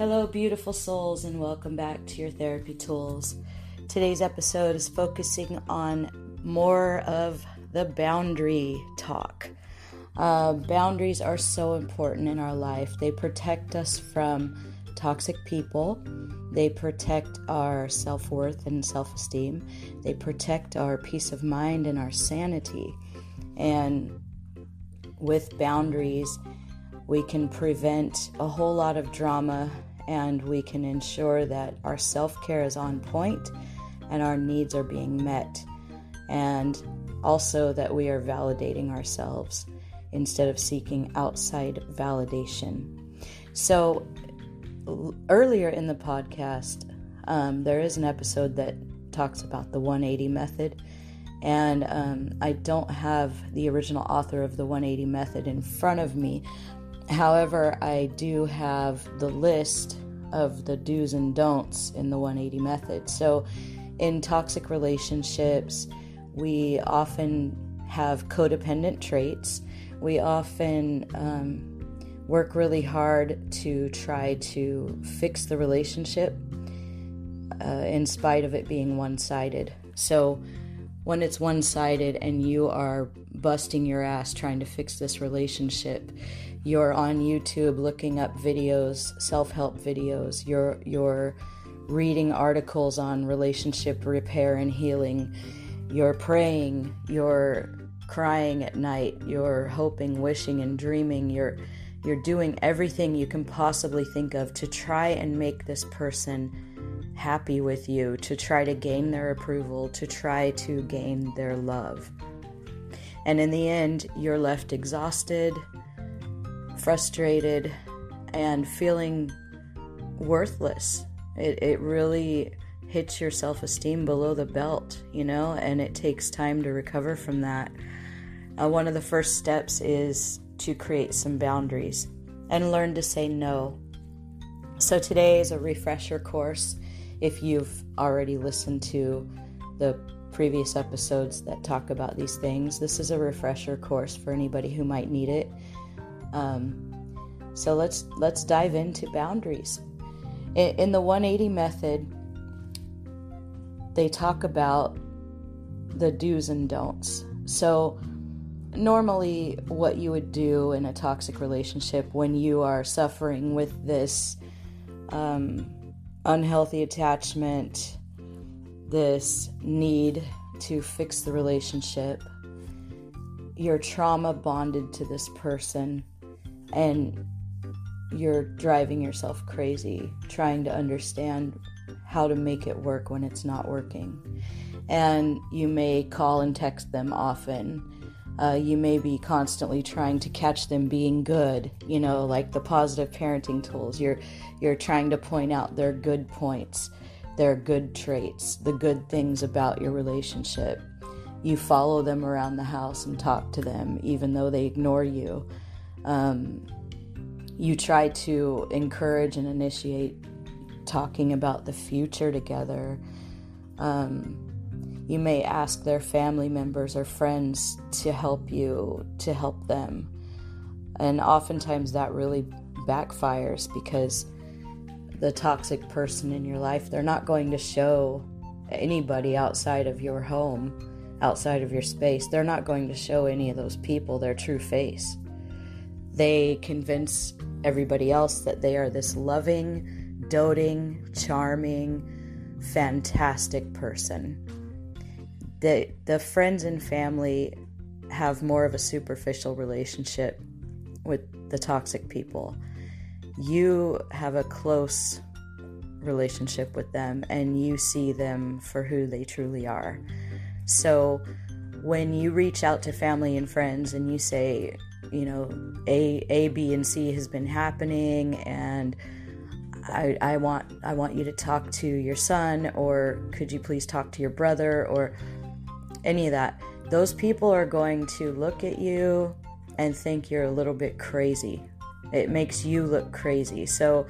Hello, beautiful souls, and welcome back to your therapy tools. Today's episode is focusing on more of the boundary talk. Uh, boundaries are so important in our life, they protect us from toxic people, they protect our self worth and self esteem, they protect our peace of mind and our sanity. And with boundaries, we can prevent a whole lot of drama and we can ensure that our self care is on point and our needs are being met, and also that we are validating ourselves instead of seeking outside validation. So, earlier in the podcast, um, there is an episode that talks about the 180 method. And um, I don't have the original author of the 180 method in front of me, However, I do have the list of the do's and don'ts in the 180 method. So, in toxic relationships, we often have codependent traits. We often um, work really hard to try to fix the relationship uh, in spite of it being one sided. So, when it's one sided and you are busting your ass trying to fix this relationship, you're on YouTube looking up videos, self-help videos, you're you're reading articles on relationship repair and healing, you're praying, you're crying at night, you're hoping, wishing and dreaming, you're you're doing everything you can possibly think of to try and make this person happy with you, to try to gain their approval, to try to gain their love. And in the end, you're left exhausted, frustrated and feeling worthless. It, it really hits your self esteem below the belt, you know, and it takes time to recover from that. Uh, one of the first steps is to create some boundaries and learn to say no. So, today is a refresher course. If you've already listened to the previous episodes that talk about these things, this is a refresher course for anybody who might need it. Um, so let's let's dive into boundaries. In, in the 180 method, they talk about the do's and don'ts. So normally what you would do in a toxic relationship when you are suffering with this um, unhealthy attachment, this need to fix the relationship, you're trauma bonded to this person and you're driving yourself crazy trying to understand how to make it work when it's not working. And you may call and text them often. Uh, you may be constantly trying to catch them being good, you know, like the positive parenting tools. You're you're trying to point out their good points, their good traits, the good things about your relationship. You follow them around the house and talk to them, even though they ignore you. Um, you try to encourage and initiate talking about the future together. Um, you may ask their family members or friends to help you, to help them. And oftentimes that really backfires because the toxic person in your life, they're not going to show anybody outside of your home, outside of your space, they're not going to show any of those people their true face. They convince everybody else that they are this loving, doting, charming, fantastic person. The, the friends and family have more of a superficial relationship with the toxic people. You have a close relationship with them and you see them for who they truly are. So when you reach out to family and friends and you say, you know, A, A, B, and C has been happening, and I, I want I want you to talk to your son, or could you please talk to your brother, or any of that. Those people are going to look at you and think you're a little bit crazy. It makes you look crazy. So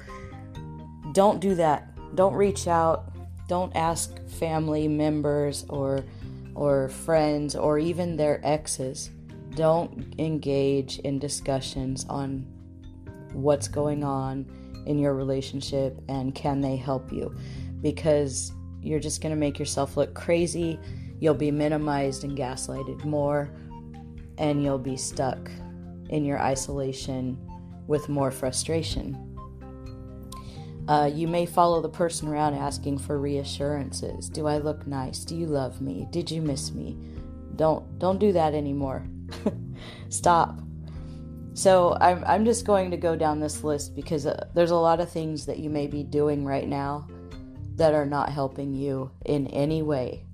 don't do that. Don't reach out. Don't ask family members or or friends or even their exes don't engage in discussions on what's going on in your relationship and can they help you? Because you're just going to make yourself look crazy. You'll be minimized and gaslighted more, and you'll be stuck in your isolation with more frustration. Uh, you may follow the person around asking for reassurances. Do I look nice? Do you love me? Did you miss me? Don't don't do that anymore. Stop. So I'm I'm just going to go down this list because uh, there's a lot of things that you may be doing right now that are not helping you in any way.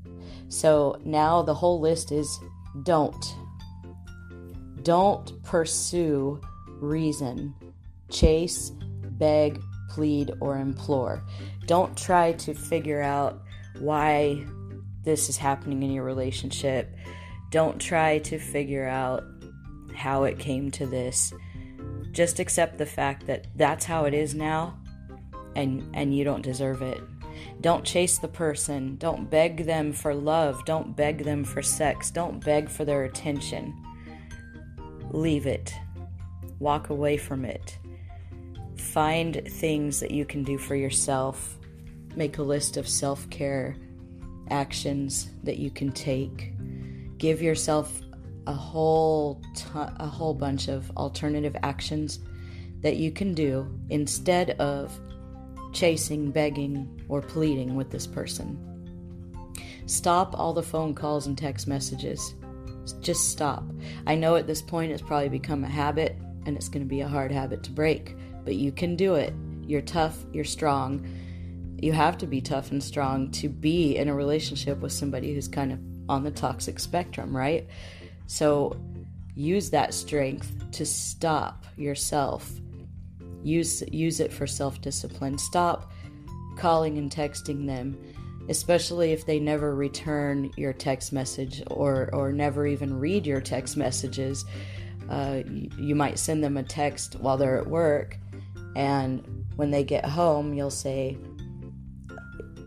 So now the whole list is don't. Don't pursue reason. Chase, beg, plead, or implore. Don't try to figure out why this is happening in your relationship. Don't try to figure out how it came to this. Just accept the fact that that's how it is now and and you don't deserve it. Don't chase the person. Don't beg them for love. Don't beg them for sex. Don't beg for their attention. Leave it. Walk away from it. Find things that you can do for yourself. Make a list of self care actions that you can take. Give yourself a whole a whole bunch of alternative actions that you can do instead of chasing, begging, or pleading with this person. Stop all the phone calls and text messages. Just stop. I know at this point it's probably become a habit and it's going to be a hard habit to break, but you can do it. You're tough, you're strong. You have to be tough and strong to be in a relationship with somebody who's kind of on the toxic spectrum, right? So use that strength to stop yourself. Use use it for self-discipline. Stop calling and texting them, especially if they never return your text message or or never even read your text messages. Uh, you, you might send them a text while they're at work and when they get home, you'll say,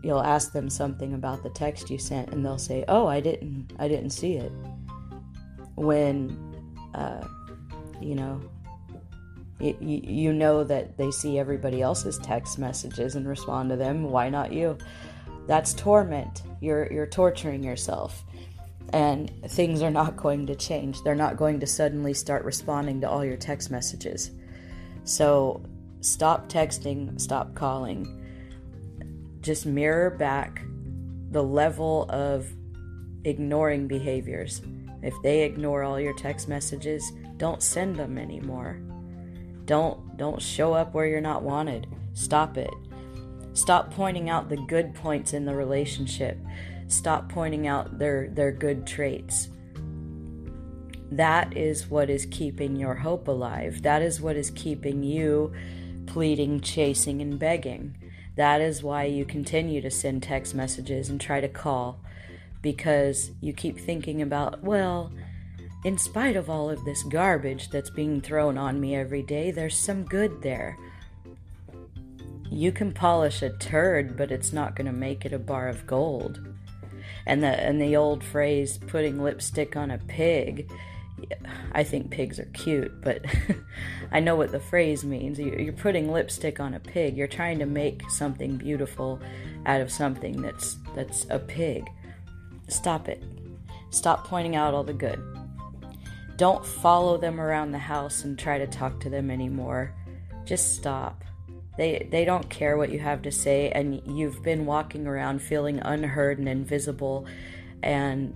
you'll ask them something about the text you sent, and they'll say, "Oh, I didn't, I didn't see it." When, uh, you know, you, you know that they see everybody else's text messages and respond to them. Why not you? That's torment. You're you're torturing yourself, and things are not going to change. They're not going to suddenly start responding to all your text messages. So Stop texting, stop calling. Just mirror back the level of ignoring behaviors. If they ignore all your text messages, don't send them anymore. Don't don't show up where you're not wanted. Stop it. Stop pointing out the good points in the relationship. Stop pointing out their their good traits. That is what is keeping your hope alive. That is what is keeping you pleading, chasing, and begging. That is why you continue to send text messages and try to call because you keep thinking about, well, in spite of all of this garbage that's being thrown on me every day, there's some good there. You can polish a turd, but it's not going to make it a bar of gold. And the and the old phrase putting lipstick on a pig I think pigs are cute, but I know what the phrase means. You're putting lipstick on a pig. You're trying to make something beautiful out of something that's that's a pig. Stop it. Stop pointing out all the good. Don't follow them around the house and try to talk to them anymore. Just stop. They they don't care what you have to say and you've been walking around feeling unheard and invisible and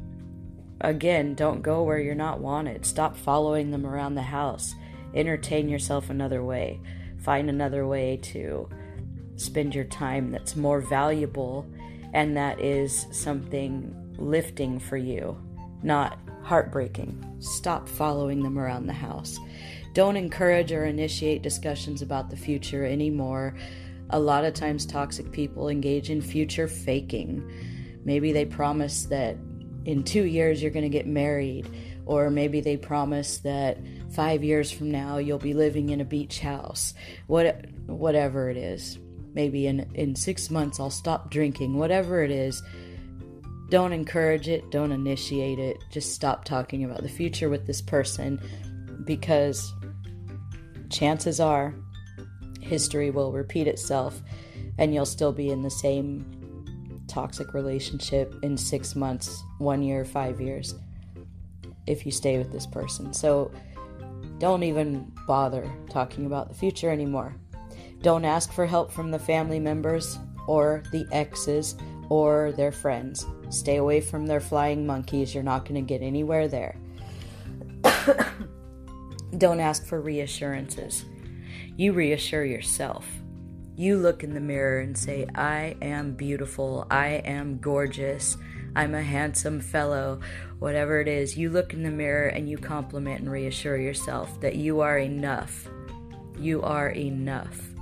Again, don't go where you're not wanted. Stop following them around the house. Entertain yourself another way. Find another way to spend your time that's more valuable and that is something lifting for you, not heartbreaking. Stop following them around the house. Don't encourage or initiate discussions about the future anymore. A lot of times, toxic people engage in future faking. Maybe they promise that in two years you're going to get married, or maybe they promise that five years from now you'll be living in a beach house. What, whatever it is. Maybe in in six months I'll stop drinking. Whatever it is, don't encourage it. Don't initiate it. Just stop talking about the future with this person, because chances are history will repeat itself and you'll still be in the same toxic relationship in six months, one year, five years if you stay with this person. So don't even bother talking about the future anymore. Don't ask for help from the family members or the exes or their friends. Stay away from their flying monkeys. You're not going to get anywhere there. Don't ask for reassurances. You reassure yourself. You look in the mirror and say, I am beautiful. I am gorgeous. I'm a handsome fellow. Whatever it is, you look in the mirror and you compliment and reassure yourself that you are enough. You are enough.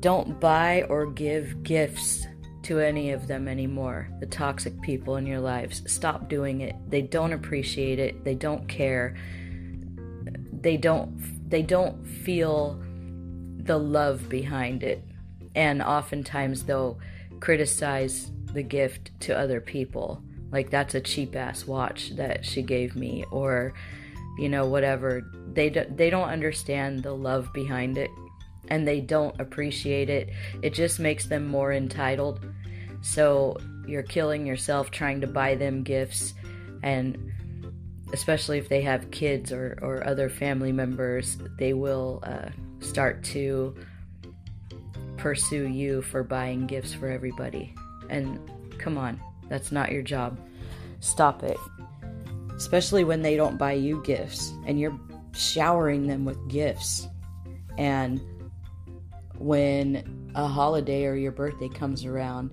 Don't buy or give gifts to any of them anymore. The toxic people in your lives. Stop doing it. They don't appreciate it. They don't care. They don't they don't feel the love behind it. And oftentimes they'll criticize the gift to other people. Like that's a cheap ass watch that she gave me or you know whatever. They do, they don't understand the love behind it and they don't appreciate it. It just makes them more entitled. So you're killing yourself trying to buy them gifts and especially if they have kids or, or other family members, they will uh, start to pursue you for buying gifts for everybody. And come on, that's not your job. Stop it. Especially when they don't buy you gifts and you're showering them with gifts. And when a holiday or your birthday comes around,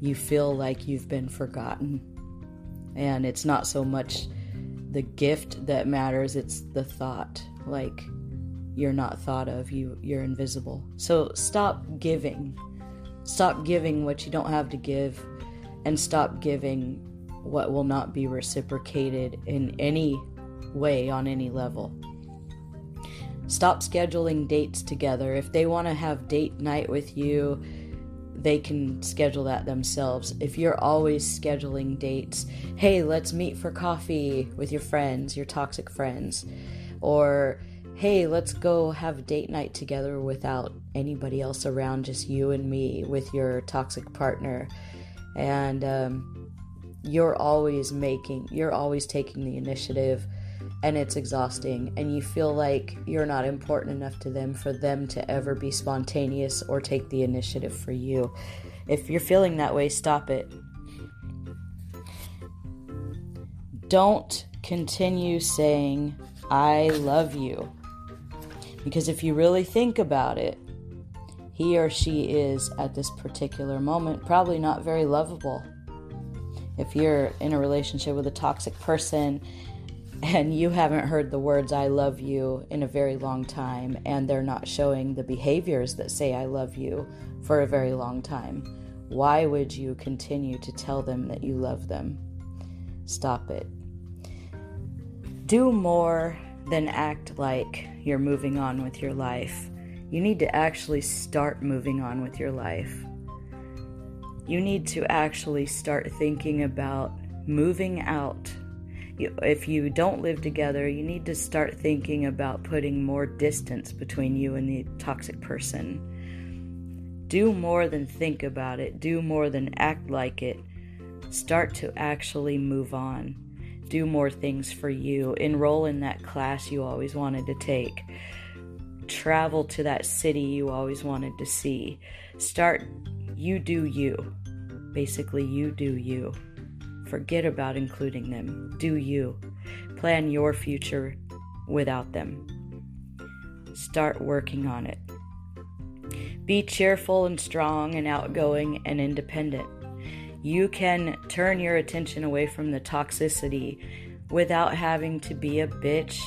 you feel like you've been forgotten. And it's not so much the gift that matters, it's the thought. Like you're not thought of, you you're invisible. So stop giving. Stop giving what you don't have to give and stop giving what will not be reciprocated in any way on any level. Stop scheduling dates together. If they want to have date night with you, they can schedule that themselves. If you're always scheduling dates, hey, let's meet for coffee with your friends, your toxic friends, or hey, let's go have date night together without anybody else around, just you and me with your toxic partner. And um, you're always making, you're always taking the initiative and it's exhausting and you feel like you're not important enough to them for them to ever be spontaneous or take the initiative for you. If you're feeling that way, stop it. Don't continue saying, I love you. Because if you really think about it, he or she is at this particular moment probably not very lovable. If you're in a relationship with a toxic person and you haven't heard the words I love you in a very long time, and they're not showing the behaviors that say I love you for a very long time, why would you continue to tell them that you love them? Stop it. Do more than act like you're moving on with your life. You need to actually start moving on with your life. You need to actually start thinking about moving out if you don't live together, you need to start thinking about putting more distance between you and the toxic person. Do more than think about it, do more than act like it. Start to actually move on. Do more things for you. Enroll in that class you always wanted to take. Travel to that city you always wanted to see. Start, you do you. Basically, you do you. Forget about including them. Do you. Plan your future without them. Start working on it. Be cheerful and strong and outgoing and independent. You can turn your attention away from the toxicity without having to be a bitch,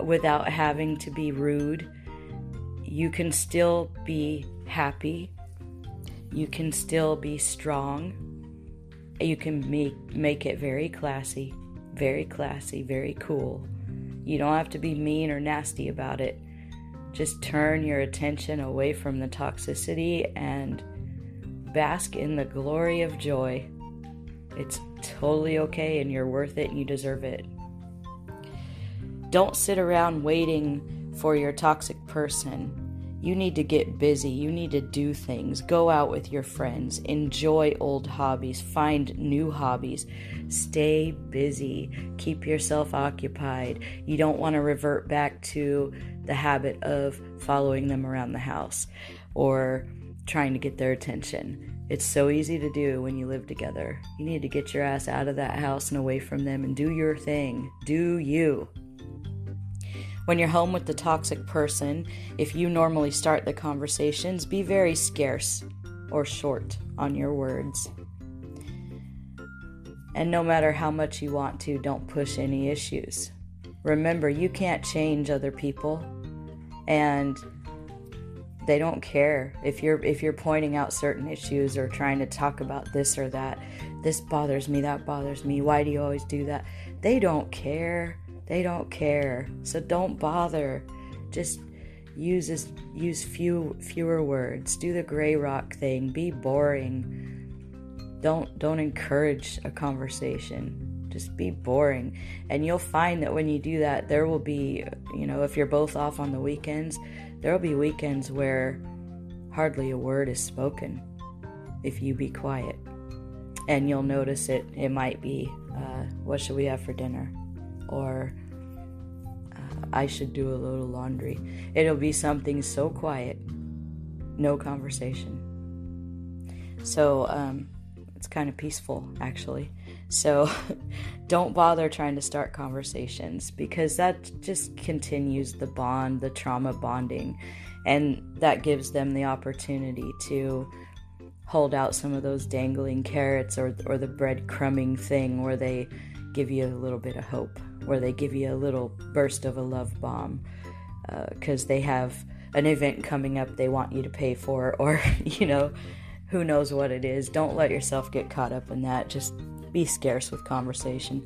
without having to be rude. You can still be happy. You can still be strong you can make make it very classy, very classy, very cool. You don't have to be mean or nasty about it. Just turn your attention away from the toxicity and bask in the glory of joy. It's totally okay and you're worth it and you deserve it. Don't sit around waiting for your toxic person. You need to get busy. You need to do things. Go out with your friends. Enjoy old hobbies. Find new hobbies. Stay busy. Keep yourself occupied. You don't want to revert back to the habit of following them around the house or trying to get their attention. It's so easy to do when you live together. You need to get your ass out of that house and away from them and do your thing. Do you. When you're home with the toxic person, if you normally start the conversations, be very scarce or short on your words. And no matter how much you want to, don't push any issues. Remember, you can't change other people. And they don't care if you're if you're pointing out certain issues or trying to talk about this or that this bothers me that bothers me why do you always do that they don't care they don't care so don't bother just use this, use few fewer words do the gray rock thing be boring don't don't encourage a conversation just be boring and you'll find that when you do that there will be you know if you're both off on the weekends There'll be weekends where hardly a word is spoken if you be quiet. And you'll notice it. It might be, uh, What should we have for dinner? Or, uh, I should do a little laundry. It'll be something so quiet, no conversation. So, um, it's kind of peaceful, actually. So don't bother trying to start conversations because that just continues the bond, the trauma bonding, and that gives them the opportunity to hold out some of those dangling carrots or, or the breadcrumbing thing where they give you a little bit of hope, where they give you a little burst of a love bomb because uh, they have an event coming up they want you to pay for, or, you know, who knows what it is. Don't let yourself get caught up in that. Just be scarce with conversation.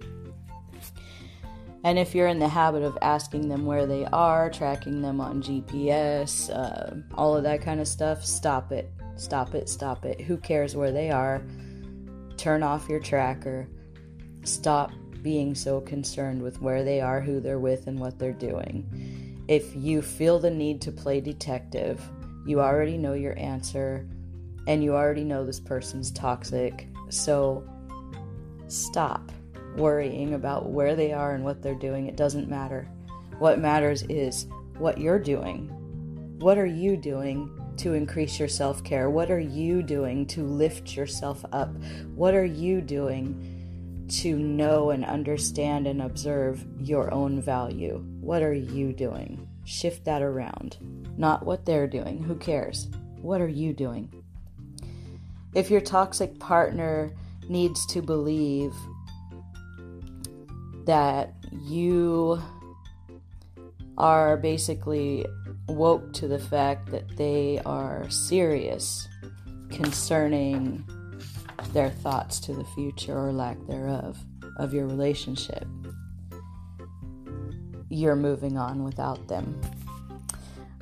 And if you're in the habit of asking them where they are, tracking them on GPS, uh, all of that kind of stuff, stop it. Stop it. Stop it. Who cares where they are? Turn off your tracker. Stop being so concerned with where they are, who they're with, and what they're doing. If you feel the need to play detective, you already know your answer and you already know this person's toxic. So stop worrying about where they are and what they're doing. It doesn't matter. What matters is what you're doing. What are you doing to increase your self care? What are you doing to lift yourself up? What are you doing to know and understand and observe your own value? What are you doing? Shift that around. Not what they're doing. Who cares? What are you doing? If your toxic partner needs to believe that you are basically woke to the fact that they are serious concerning their thoughts to the future or lack thereof of your relationship. You're moving on without them.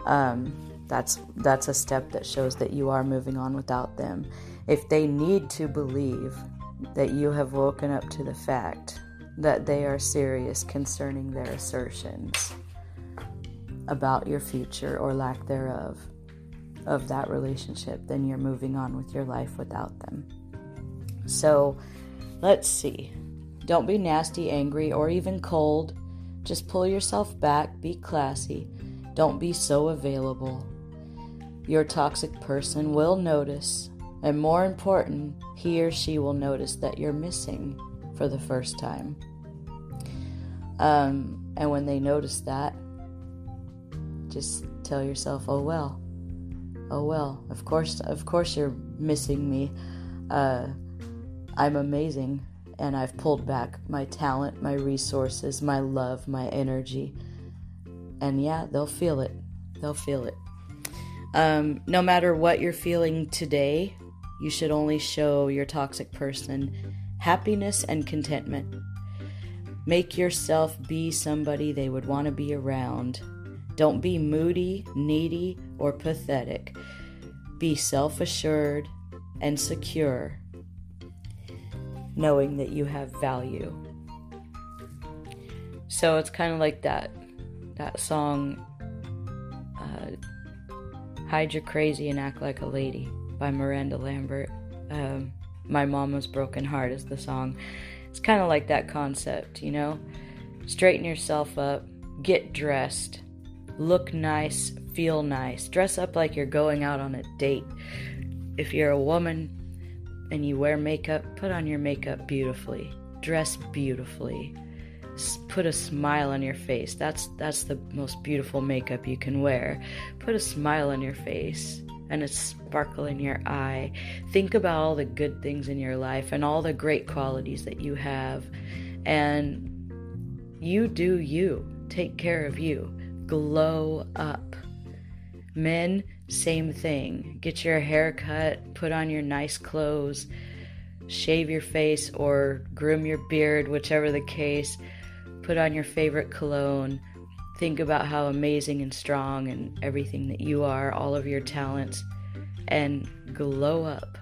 Um, that's that's a step that shows that you are moving on without them if they need to believe that you have woken up to the fact that they are serious concerning their assertions about your future or lack thereof of that relationship, then you're moving on with your life without them. So let's see. Don't be nasty, angry, or even cold. Just pull yourself back, be classy. Don't be so available. Your toxic person will notice and more important, he or she will notice that you're missing for the first time. Um, and when they notice that, just tell yourself, "Oh well, oh well. Of course, of course, you're missing me. Uh, I'm amazing, and I've pulled back my talent, my resources, my love, my energy. And yeah, they'll feel it. They'll feel it. Um, no matter what you're feeling today, you should only show your toxic person happiness and contentment. Make yourself be somebody they would want to be around. Don't be moody, needy, or pathetic. Be self assured and secure, knowing that you have value. So it's kind of like that that song Hide Your Crazy and Act Like a Lady by Miranda Lambert. Um, My Mama's Broken Heart is the song. It's kind of like that concept, you know? Straighten yourself up, get dressed, look nice, feel nice, dress up like you're going out on a date. If you're a woman and you wear makeup, put on your makeup beautifully, dress beautifully put a smile on your face. That's that's the most beautiful makeup you can wear. Put a smile on your face and a sparkle in your eye. Think about all the good things in your life and all the great qualities that you have and you do you. Take care of you. Glow up. Men, same thing. Get your hair cut, put on your nice clothes, shave your face or groom your beard, whichever the case Put on your favorite cologne. Think about how amazing and strong and everything that you are, all of your talents, and glow up.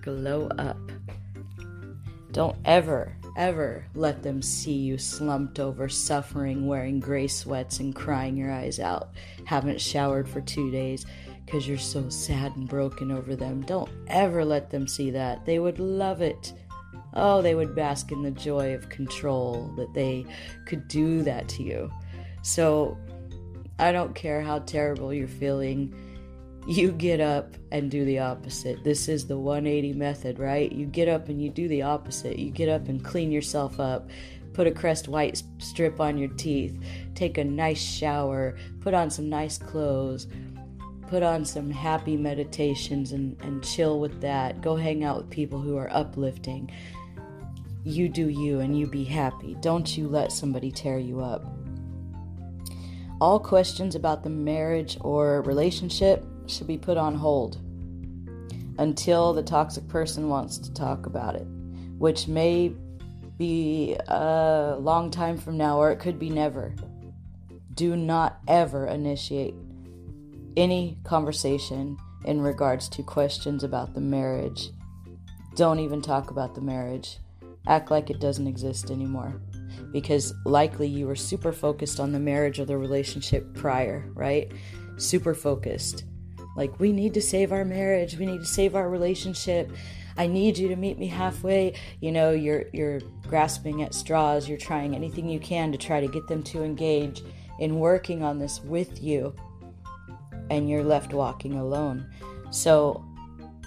Glow up. Don't ever, ever let them see you slumped over, suffering, wearing gray sweats and crying your eyes out. Haven't showered for two days because you're so sad and broken over them. Don't ever let them see that. They would love it. Oh, they would bask in the joy of control that they could do that to you. So I don't care how terrible you're feeling. You get up and do the opposite. This is the 180 method, right? You get up and you do the opposite. You get up and clean yourself up, put a Crest White strip on your teeth, take a nice shower, put on some nice clothes, put on some happy meditations and, and chill with that. Go hang out with people who are uplifting you do you and you be happy. Don't you let somebody tear you up. All questions about the marriage or relationship should be put on hold until the toxic person wants to talk about it, which may be a long time from now or it could be never. Do not ever initiate any conversation in regards to questions about the marriage. Don't even talk about the marriage act like it doesn't exist anymore. Because likely you were super focused on the marriage or the relationship prior, right? Super focused. Like, we need to save our marriage, we need to save our relationship. I need you to meet me halfway. You know, you're you're grasping at straws, you're trying anything you can to try to get them to engage in working on this with you. And you're left walking alone. So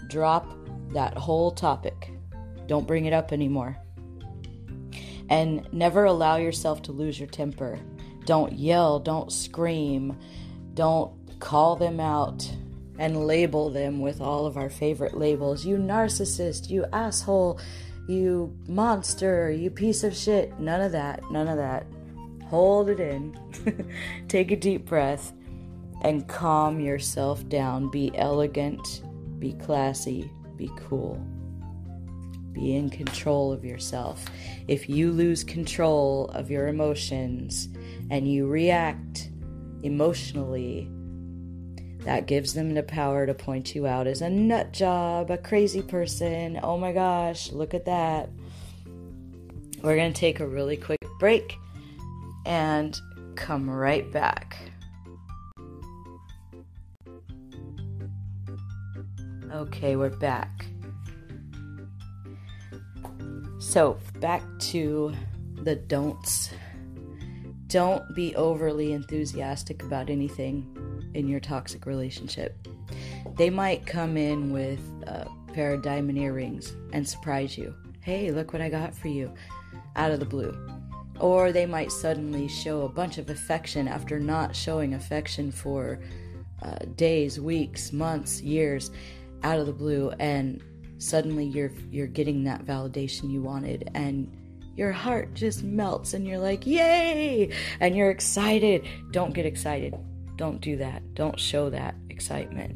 drop that whole topic. Don't bring it up anymore. And never allow yourself to lose your temper. Don't yell, don't scream, don't call them out and label them with all of our favorite labels. You narcissist, you asshole, you monster, you piece of shit. None of that, none of that. Hold it in. Take a deep breath and calm yourself down. Be elegant, be classy, be cool. Be in control of yourself. If you lose control of your emotions and you react emotionally, that gives them the power to point you out as a nut job, a crazy person. Oh my gosh, look at that. We're going to take a really quick break and come right back. Okay, we're back. So, back to the don'ts. Don't be overly enthusiastic about anything in your toxic relationship. They might come in with a pair of diamond earrings and surprise you. Hey, look what I got for you out of the blue. Or they might suddenly show a bunch of affection after not showing affection for uh, days, weeks, months, years out of the blue and suddenly you're you're getting that validation you wanted and your heart just melts and you're like yay and you're excited don't get excited don't do that don't show that excitement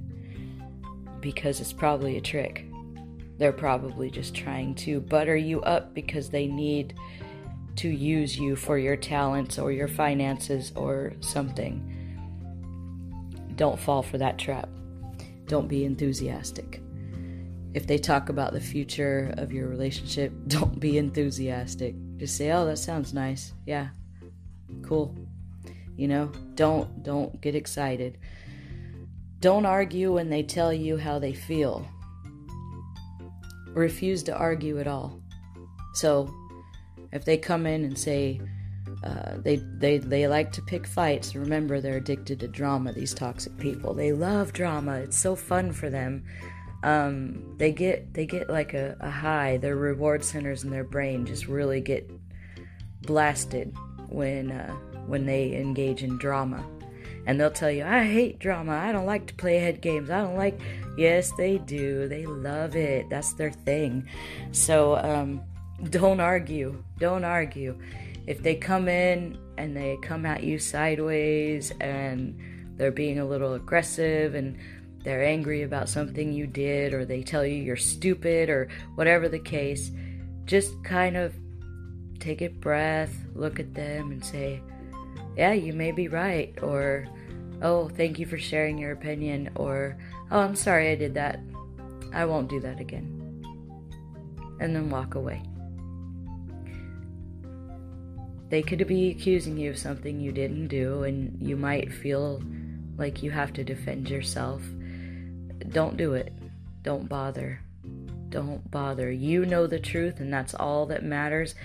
because it's probably a trick they're probably just trying to butter you up because they need to use you for your talents or your finances or something don't fall for that trap don't be enthusiastic if they talk about the future of your relationship, don't be enthusiastic. Just say, "Oh, that sounds nice. Yeah. Cool." You know, don't don't get excited. Don't argue when they tell you how they feel. Refuse to argue at all. So, if they come in and say uh, they they they like to pick fights, remember they're addicted to drama. These toxic people, they love drama. It's so fun for them. Um, they get they get like a, a high. Their reward centers in their brain just really get blasted when uh, when they engage in drama. And they'll tell you, I hate drama. I don't like to play head games. I don't like. Yes, they do. They love it. That's their thing. So um, don't argue. Don't argue. If they come in and they come at you sideways and they're being a little aggressive and they're angry about something you did or they tell you you're stupid or whatever the case, just kind of take a breath, look at them, and say, Yeah, you may be right. Or, Oh, thank you for sharing your opinion. Or, Oh, I'm sorry I did that. I won't do that again. And then walk away. They could be accusing you of something you didn't do, and you might feel like you have to defend yourself. Don't do it. Don't bother. Don't bother. You know the truth, and that's all that matters.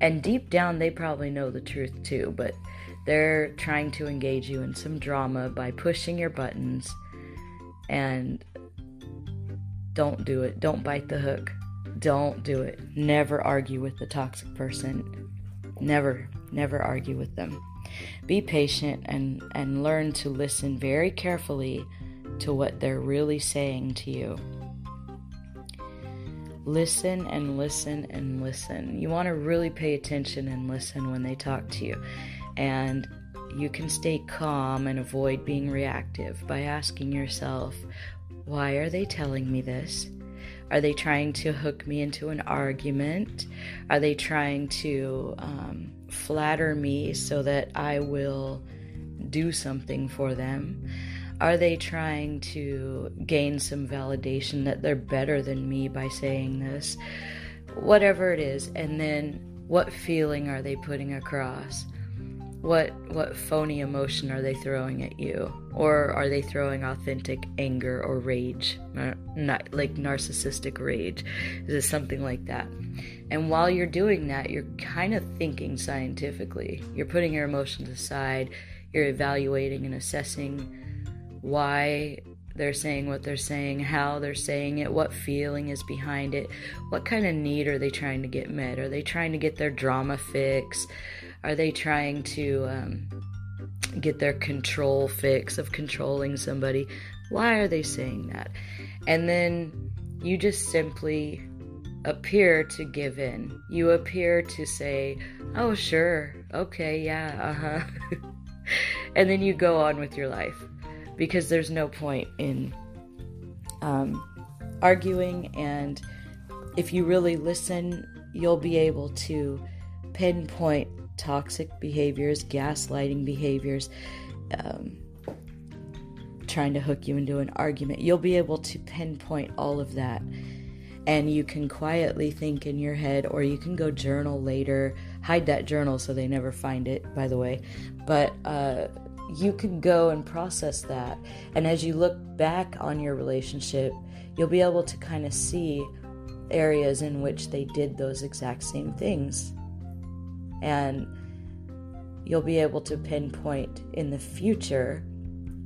And deep down, they probably know the truth too, but they're trying to engage you in some drama by pushing your buttons. And don't do it. Don't bite the hook. Don't do it. Never argue with the toxic person. Never, never argue with them. Be patient and, and learn to listen very carefully to what they're really saying to you. Listen and listen and listen. You want to really pay attention and listen when they talk to you. And you can stay calm and avoid being reactive by asking yourself, why are they telling me this? Are they trying to hook me into an argument? Are they trying to um, flatter me so that I will do something for them? Are they trying to gain some validation that they're better than me by saying this? Whatever it is. And then what feeling are they putting across? What what phony emotion are they throwing at you? Or are they throwing authentic anger or rage? Not like narcissistic rage. Is it something like that? And while you're doing that, you're kind of thinking scientifically. You're putting your emotions aside, you're evaluating and assessing why they're saying what they're saying, how they're saying it, what feeling is behind it, what kind of need are they trying to get met? Are they trying to get their drama fix? Are they trying to um, get their control fix of controlling somebody? Why are they saying that? And then you just simply appear to give in. You appear to say, oh, sure, okay, yeah, uh huh. and then you go on with your life because there's no point in um, arguing. And if you really listen, you'll be able to pinpoint toxic behaviors, gaslighting behaviors, um, trying to hook you into an argument. You'll be able to pinpoint all of that. And you can quietly think in your head, or you can go journal later. Hide that journal so they never find it, by the way. But uh, you can go and process that. And as you look back on your relationship, you'll be able to kind of see areas in which they did those exact same things. And you'll be able to pinpoint in the future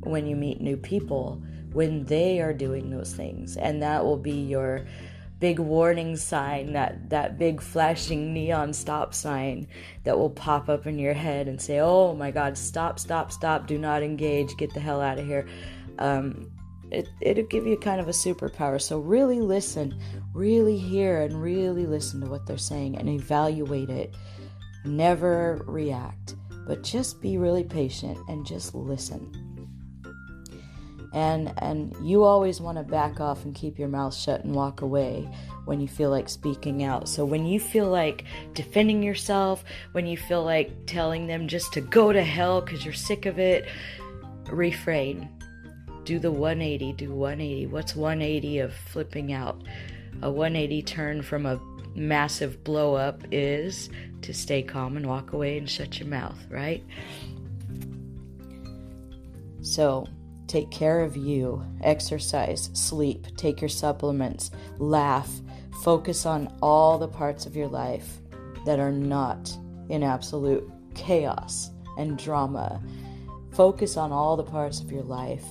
when you meet new people when they are doing those things. And that will be your big warning sign, that, that big flashing neon stop sign that will pop up in your head and say, oh my God, stop, stop, stop, do not engage, get the hell out of here. Um, it, it'll give you kind of a superpower. So really listen, really hear, and really listen to what they're saying and evaluate it. Never react, but just be really patient and just listen. And and you always want to back off and keep your mouth shut and walk away when you feel like speaking out. So when you feel like defending yourself when you feel like telling them just to go to hell because you're sick of it refrain. Do the 180 do 180 what's 180 of flipping out? A 180 turn from a massive blow up is to stay calm and walk away and shut your mouth right so Take care of you, exercise, sleep, take your supplements, laugh, focus on all the parts of your life that are not in absolute chaos and drama. Focus on all the parts of your life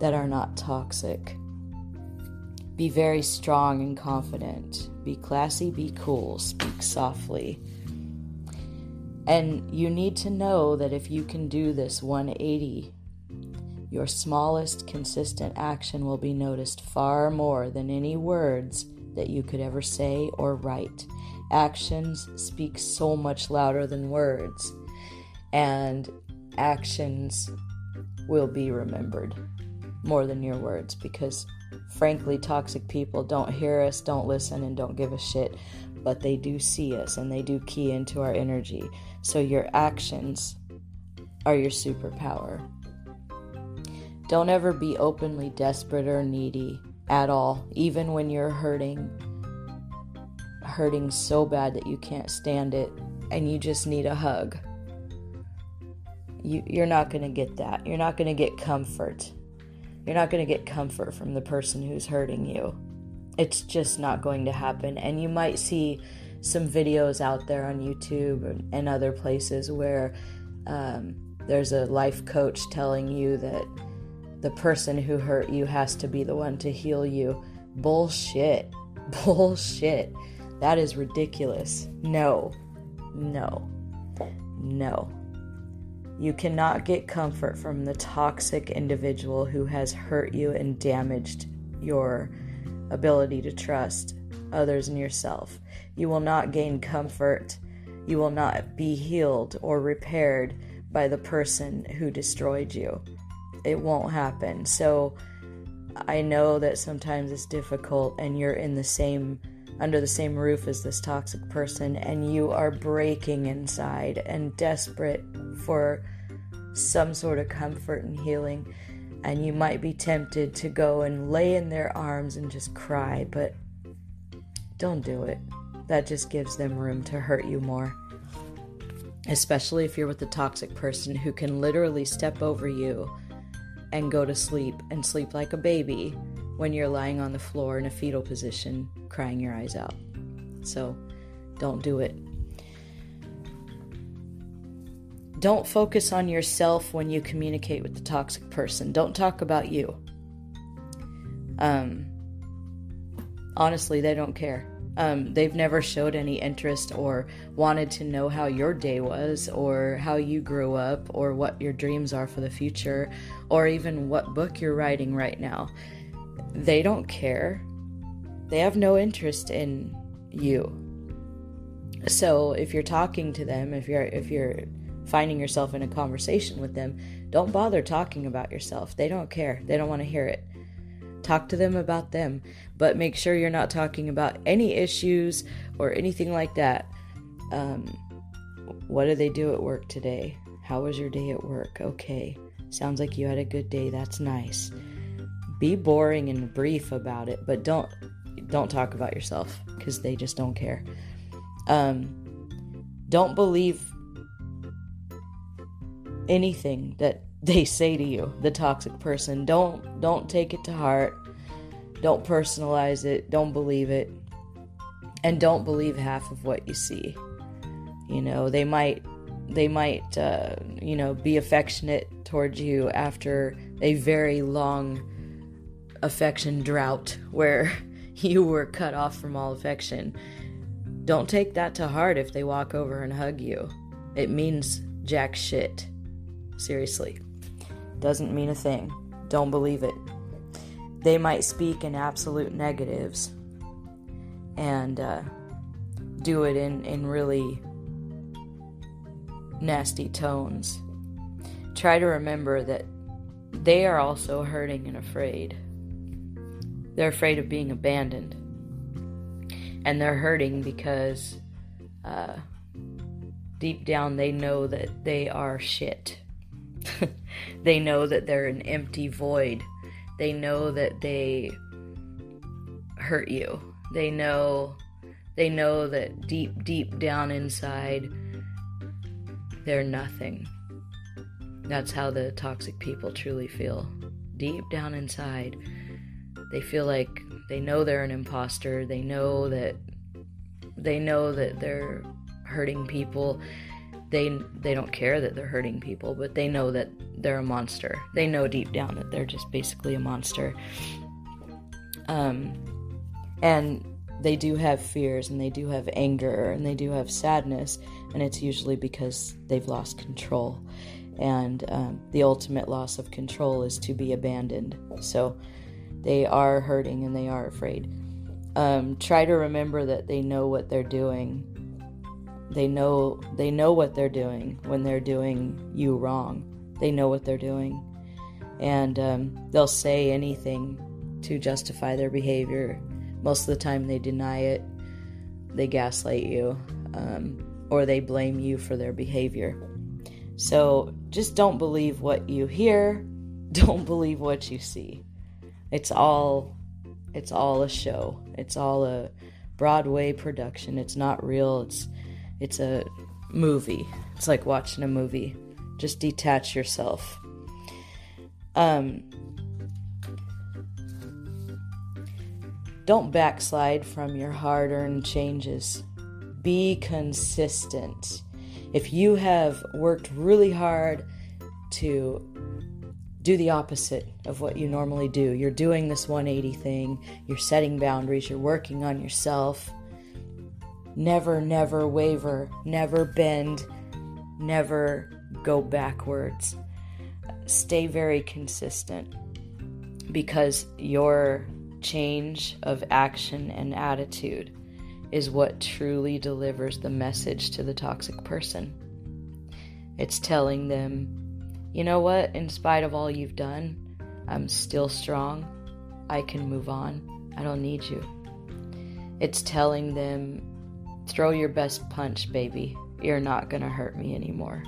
that are not toxic. Be very strong and confident. Be classy, be cool, speak softly. And you need to know that if you can do this 180, your smallest consistent action will be noticed far more than any words that you could ever say or write. Actions speak so much louder than words, and actions will be remembered more than your words because, frankly, toxic people don't hear us, don't listen, and don't give a shit, but they do see us and they do key into our energy. So, your actions are your superpower. Don't ever be openly desperate or needy at all, even when you're hurting, hurting so bad that you can't stand it and you just need a hug. You, you're not going to get that. You're not going to get comfort. You're not going to get comfort from the person who's hurting you. It's just not going to happen. And you might see some videos out there on YouTube and other places where um, there's a life coach telling you that the person who hurt you has to be the one to heal you. Bullshit. Bullshit. That is ridiculous. No. No. No. You cannot get comfort from the toxic individual who has hurt you and damaged your ability to trust others and yourself. You will not gain comfort. You will not be healed or repaired by the person who destroyed you it won't happen. So I know that sometimes it's difficult and you're in the same under the same roof as this toxic person and you are breaking inside and desperate for some sort of comfort and healing and you might be tempted to go and lay in their arms and just cry, but don't do it. That just gives them room to hurt you more. Especially if you're with a toxic person who can literally step over you and go to sleep and sleep like a baby when you're lying on the floor in a fetal position, crying your eyes out. So don't do it. Don't focus on yourself when you communicate with the toxic person. Don't talk about you. Um, honestly, they don't care. Um, they've never showed any interest or wanted to know how your day was or how you grew up or what your dreams are for the future or even what book you're writing right now. They don't care. They have no interest in you. So if you're talking to them, if you're if you're finding yourself in a conversation with them, don't bother talking about yourself. They don't care. They don't want to hear it. Talk to them about them, but make sure you're not talking about any issues or anything like that. Um, what did they do at work today? How was your day at work? Okay. Sounds like you had a good day. That's nice. Be boring and brief about it, but don't don't talk about yourself because they just don't care. Um, don't believe anything that they say to you, the toxic person. Don't don't take it to heart. Don't personalize it. Don't believe it. And don't believe half of what you see. You know, they might they might uh, you know be affectionate towards you after a very long affection drought where you were cut off from all affection. Don't take that to heart if they walk over and hug you. It means jack shit. Seriously. Doesn't mean a thing. Don't believe it. They might speak in absolute negatives and uh, do it in, in really nasty tones. Try to remember that they are also hurting and afraid. They're afraid of being abandoned. And they're hurting because uh, deep down they know that they are shit. they know that they're an empty void. They know that they hurt you. They know they know that deep deep down inside they're nothing. That's how the toxic people truly feel. Deep down inside, they feel like they know they're an imposter. They know that they know that they're hurting people. They they don't care that they're hurting people, but they know that they're a monster. They know deep down that they're just basically a monster. Um and they do have fears and they do have anger and they do have sadness and it's usually because they've lost control and um, the ultimate loss of control is to be abandoned so they are hurting and they are afraid. Um, try to remember that they know what they're doing. They know they know what they're doing when they're doing you wrong. They know what they're doing. And um, they'll say anything to justify their behavior. Most of the time they deny it. They gaslight you um, or they blame you for their behavior. So just don't believe what you hear. Don't believe what you see it's all it's all a show. It's all a broadway production. It's not real. It's it's a movie. It's like watching a movie. Just detach yourself. Um don't backslide from your hard-earned changes. Be consistent. If you have worked really hard to do the opposite of what you normally do. You're doing this 180 thing, you're setting boundaries, you're working on yourself. Never, never waver, never bend, never go backwards. Stay very consistent because your change of action and attitude is what truly delivers the message to the toxic person. It's telling them you know what? In spite of all you've done, I'm still strong. I can move on. I don't need you. It's telling them, throw your best punch, baby. You're not going to hurt me anymore.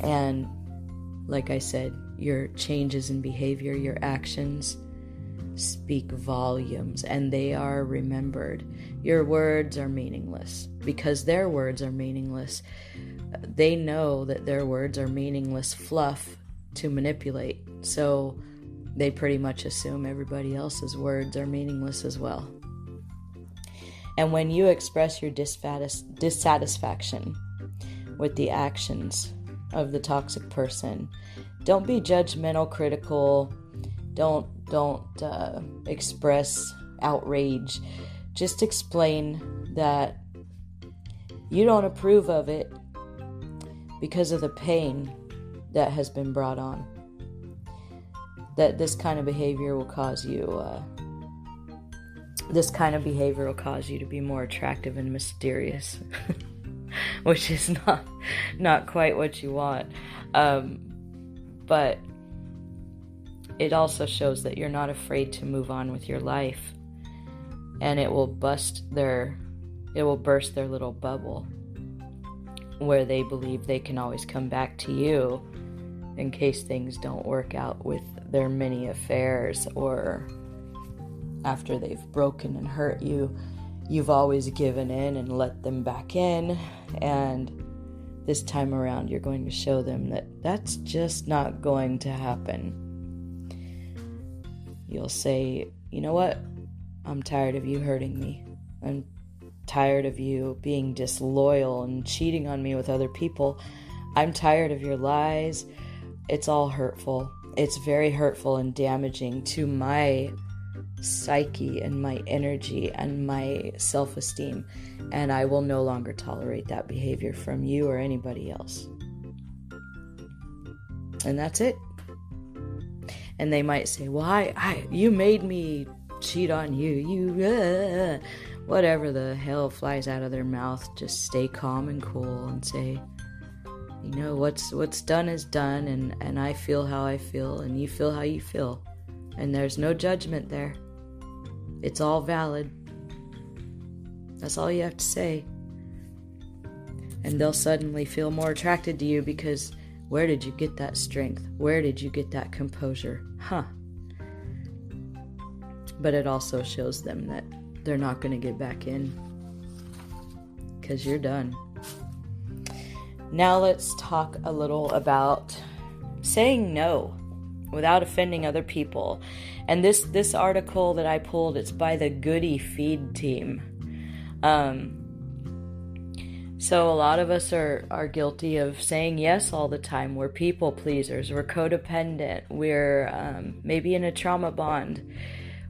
And like I said, your changes in behavior, your actions speak volumes and they are remembered. Your words are meaningless because their words are meaningless they know that their words are meaningless fluff to manipulate. So they pretty much assume everybody else's words are meaningless as well. And when you express your dissatisfaction with the actions of the toxic person, don't be judgmental, critical. Don't don't uh, express outrage. Just explain that you don't approve of it because of the pain that has been brought on. That this kind of behavior will cause you, uh, this kind of behavior will cause you to be more attractive and mysterious, which is not not quite what you want. Um, but it also shows that you're not afraid to move on with your life, and it will bust their, it will burst their little bubble where they believe they can always come back to you in case things don't work out with their many affairs or after they've broken and hurt you. You've always given in and let them back in, and this time around, you're going to show them that that's just not going to happen. You'll say, You know what? I'm tired of you hurting me. I'm tired of you being disloyal and cheating on me with other people. I'm tired of your lies. It's all hurtful. It's very hurtful and damaging to my psyche and my energy and my self esteem. And I will no longer tolerate that behavior from you or anybody else. And that's it. And they might say, "Well, I, I you made me cheat on you. You, uh, whatever the hell flies out of their mouth, just stay calm and cool and say, you know, what's what's done is done and and I feel how I feel and you feel how you feel. And there's no judgment there. It's all valid. That's all you have to say. And they'll suddenly feel more attracted to you because where did you get that strength? Where did you get that composure? Huh. But it also shows them that they're not going to get back in because you're done. Now let's talk a little about saying no without offending other people. And this this article that I pulled, it's by the Goody Feed team. Um, so a lot of us are are guilty of saying yes all the time. We're people pleasers. We're codependent. We're um, maybe in a trauma bond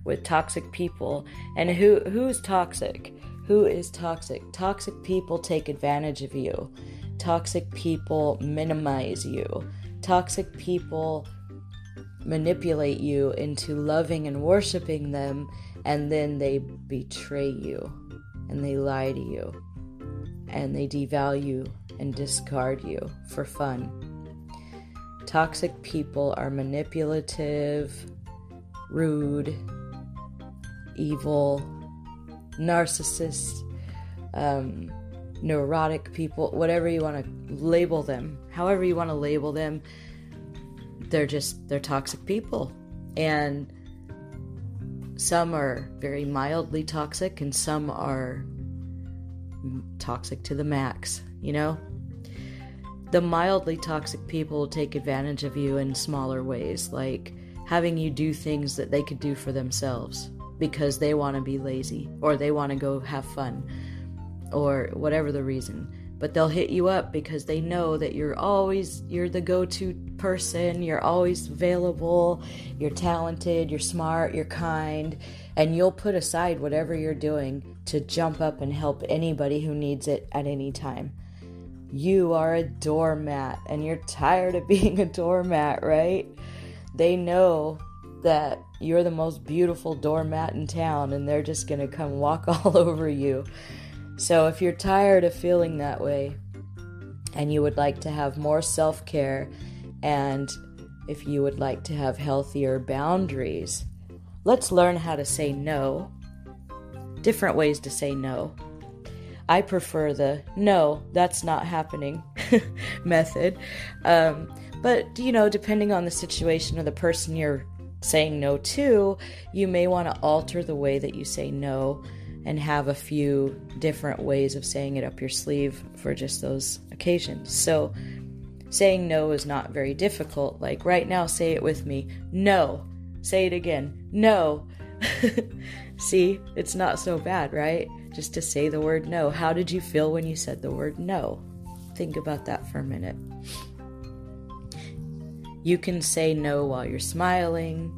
with toxic people. And who who's toxic? Who is toxic? Toxic people take advantage of you. Toxic people minimize you. Toxic people manipulate you into loving and worshiping them, and then they betray you and they lie to you and they devalue and discard you for fun. Toxic people are manipulative, rude, evil, narcissists, um, neurotic people, whatever you want to label them, however you want to label them, they're just they're toxic people and some are very mildly toxic and some are toxic to the max you know? The mildly toxic people take advantage of you in smaller ways like having you do things that they could do for themselves because they want to be lazy or they want to go have fun or whatever the reason. But they'll hit you up because they know that you're always you're the go-to person you're always available you're talented you're smart you're kind and you'll put aside whatever you're doing to jump up and help anybody who needs it at any time. You are a doormat and you're tired of being a doormat right? They know that you're the most beautiful doormat in town and they're just going to come walk all over you. So, if you're tired of feeling that way and you would like to have more self care and if you would like to have healthier boundaries, let's learn how to say no. Different ways to say no. I prefer the no, that's not happening method. Um, but, you know, depending on the situation or the person you're saying no to, you may want to alter the way that you say no and have a few different ways of saying it up your sleeve for just those occasions. So, saying no is not very difficult. Like right now, say it with me no. Say it again no. See, it's not so bad, right? Just to say the word no. How did you feel when you said the word no? Think about that for a minute. You can say no while you're smiling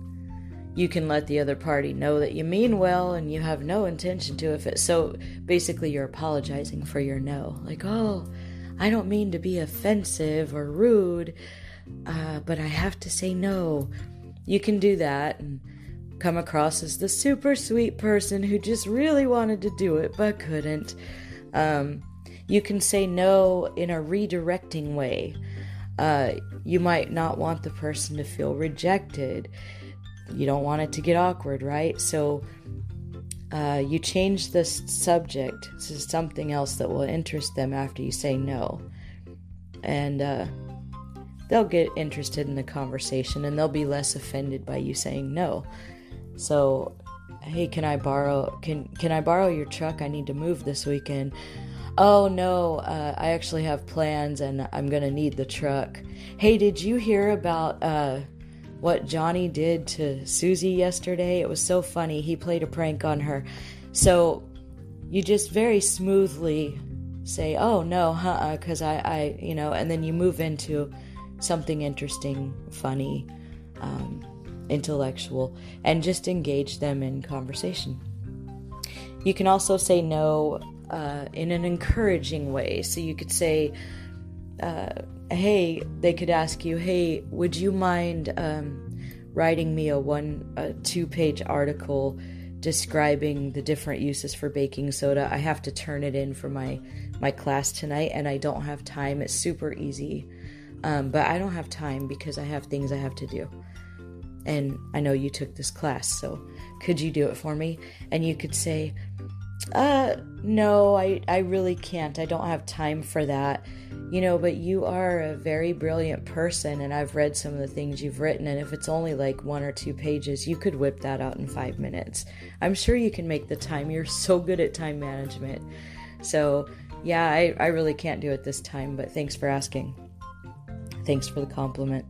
you can let the other party know that you mean well and you have no intention to it so basically you're apologizing for your no like oh i don't mean to be offensive or rude uh, but i have to say no you can do that and come across as the super sweet person who just really wanted to do it but couldn't um, you can say no in a redirecting way uh, you might not want the person to feel rejected you don't want it to get awkward, right? So uh, you change the subject to something else that will interest them after you say no. And uh, they'll get interested in the conversation and they'll be less offended by you saying no. So, hey, can I borrow can can I borrow your truck? I need to move this weekend. Oh no, uh, I actually have plans and I'm gonna need the truck. Hey, did you hear about uh, what Johnny did to Susie yesterday. It was so funny. He played a prank on her. So you just very smoothly say, "Oh no, huh?" Because I, I, you know, and then you move into something interesting, funny, um, intellectual, and just engage them in conversation. You can also say no uh, in an encouraging way. So you could say, uh, hey, they could ask you, hey, would you mind um, writing me a one, a two page article describing the different uses for baking soda? I have to turn it in for my my class tonight, and I don't have time. It's super easy, um, but I don't have time because I have things I have to do. And I know you took this class, so could you do it for me? And you could say, uh, no, I, I really can't. I don't have time for that you know, but you are a very brilliant person, and I've read some of the things you've written, and if it's only like one or two pages, you could whip that out in five minutes. I'm sure you can make the time. You're so good at time management. So yeah, I, I really can't do it this time, but thanks for asking. Thanks for the compliment.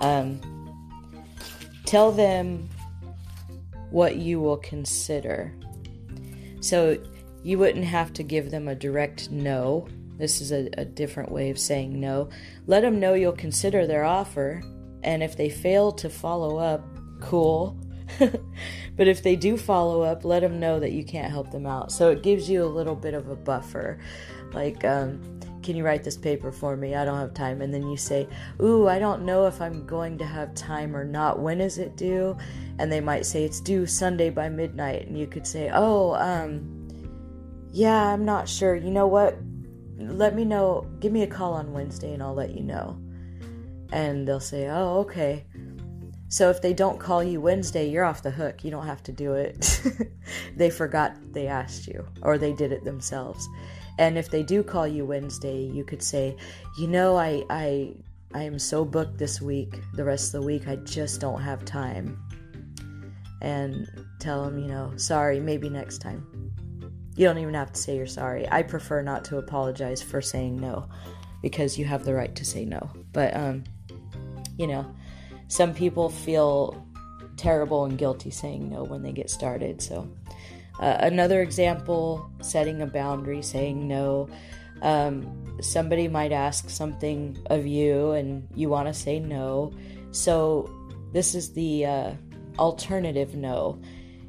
Um, tell them what you will consider. So you wouldn't have to give them a direct no. This is a, a different way of saying no. Let them know you'll consider their offer, and if they fail to follow up, cool. but if they do follow up, let them know that you can't help them out. So it gives you a little bit of a buffer. Like, um, can you write this paper for me? I don't have time. And then you say, Ooh, I don't know if I'm going to have time or not. When is it due? And they might say, It's due Sunday by midnight. And you could say, Oh, um, yeah, I'm not sure. You know what? Let me know. Give me a call on Wednesday and I'll let you know. And they'll say, Oh, okay. So if they don't call you Wednesday, you're off the hook. You don't have to do it. they forgot they asked you or they did it themselves. And if they do call you Wednesday, you could say, "You know, I I I am so booked this week, the rest of the week. I just don't have time." And tell them, you know, "Sorry, maybe next time." You don't even have to say you're sorry. I prefer not to apologize for saying no because you have the right to say no. But um you know, some people feel terrible and guilty saying no when they get started. So, uh, another example setting a boundary, saying no. Um, somebody might ask something of you and you want to say no. So, this is the uh, alternative no.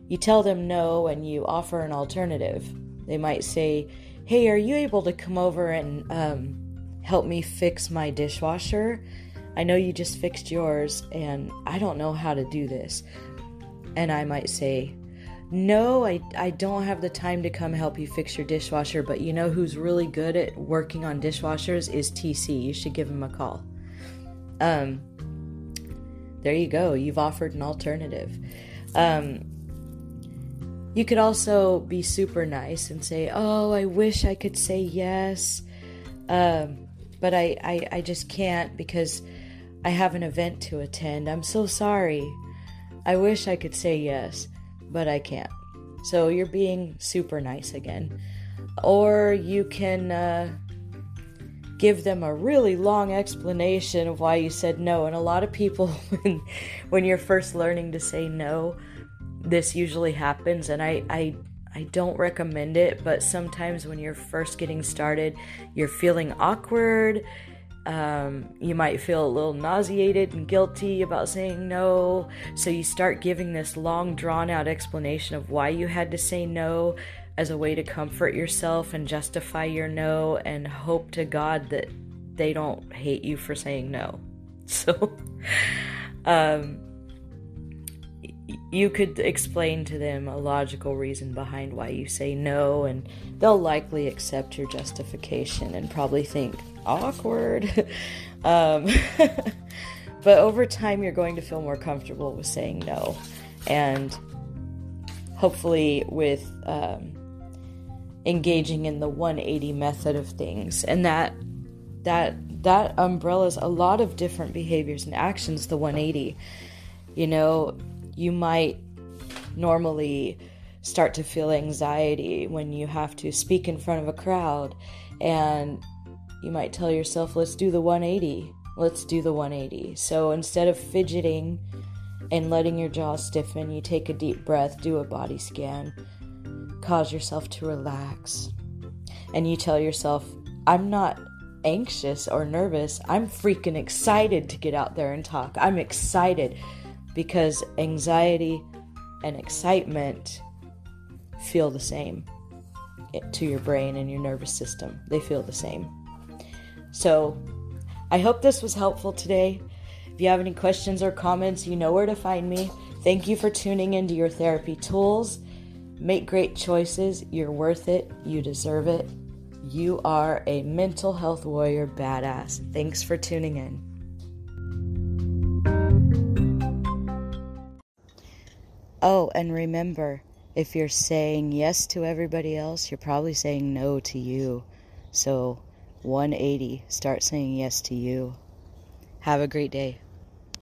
You tell them no and you offer an alternative. They might say, Hey, are you able to come over and um, help me fix my dishwasher? I know you just fixed yours and I don't know how to do this. And I might say, No, I, I don't have the time to come help you fix your dishwasher, but you know who's really good at working on dishwashers is TC. You should give him a call. Um, there you go. You've offered an alternative. Um, you could also be super nice and say, Oh, I wish I could say yes. Um, but I, I, I just can't because I have an event to attend. I'm so sorry. I wish I could say yes, but I can't. So you're being super nice again. Or you can uh, give them a really long explanation of why you said no. And a lot of people, when, when you're first learning to say no, this usually happens. And I, I, I don't recommend it, but sometimes when you're first getting started, you're feeling awkward um, you might feel a little nauseated and guilty about saying no, so you start giving this long, drawn out explanation of why you had to say no as a way to comfort yourself and justify your no and hope to God that they don't hate you for saying no. So, um, you could explain to them a logical reason behind why you say no, and they'll likely accept your justification and probably think, awkward. um, but over time, you're going to feel more comfortable with saying no. And hopefully, with um, engaging in the 180 method of things. And that, that, that umbrellas a lot of different behaviors and actions, the 180. You know, you might normally start to feel anxiety when you have to speak in front of a crowd and you might tell yourself, let's do the 180. Let's do the 180. So instead of fidgeting and letting your jaw stiffen, you take a deep breath, do a body scan, cause yourself to relax, and you tell yourself, I'm not anxious or nervous. I'm freaking excited to get out there and talk. I'm excited because anxiety and excitement feel the same to your brain and your nervous system. They feel the same. So I hope this was helpful today. If you have any questions or comments, you know where to find me. Thank you for tuning into your therapy tools. Make great choices. You're worth it. You deserve it. You are a mental health warrior badass. Thanks for tuning in. Oh, and remember, if you're saying yes to everybody else, you're probably saying no to you. So 180. Start saying yes to you. Have a great day.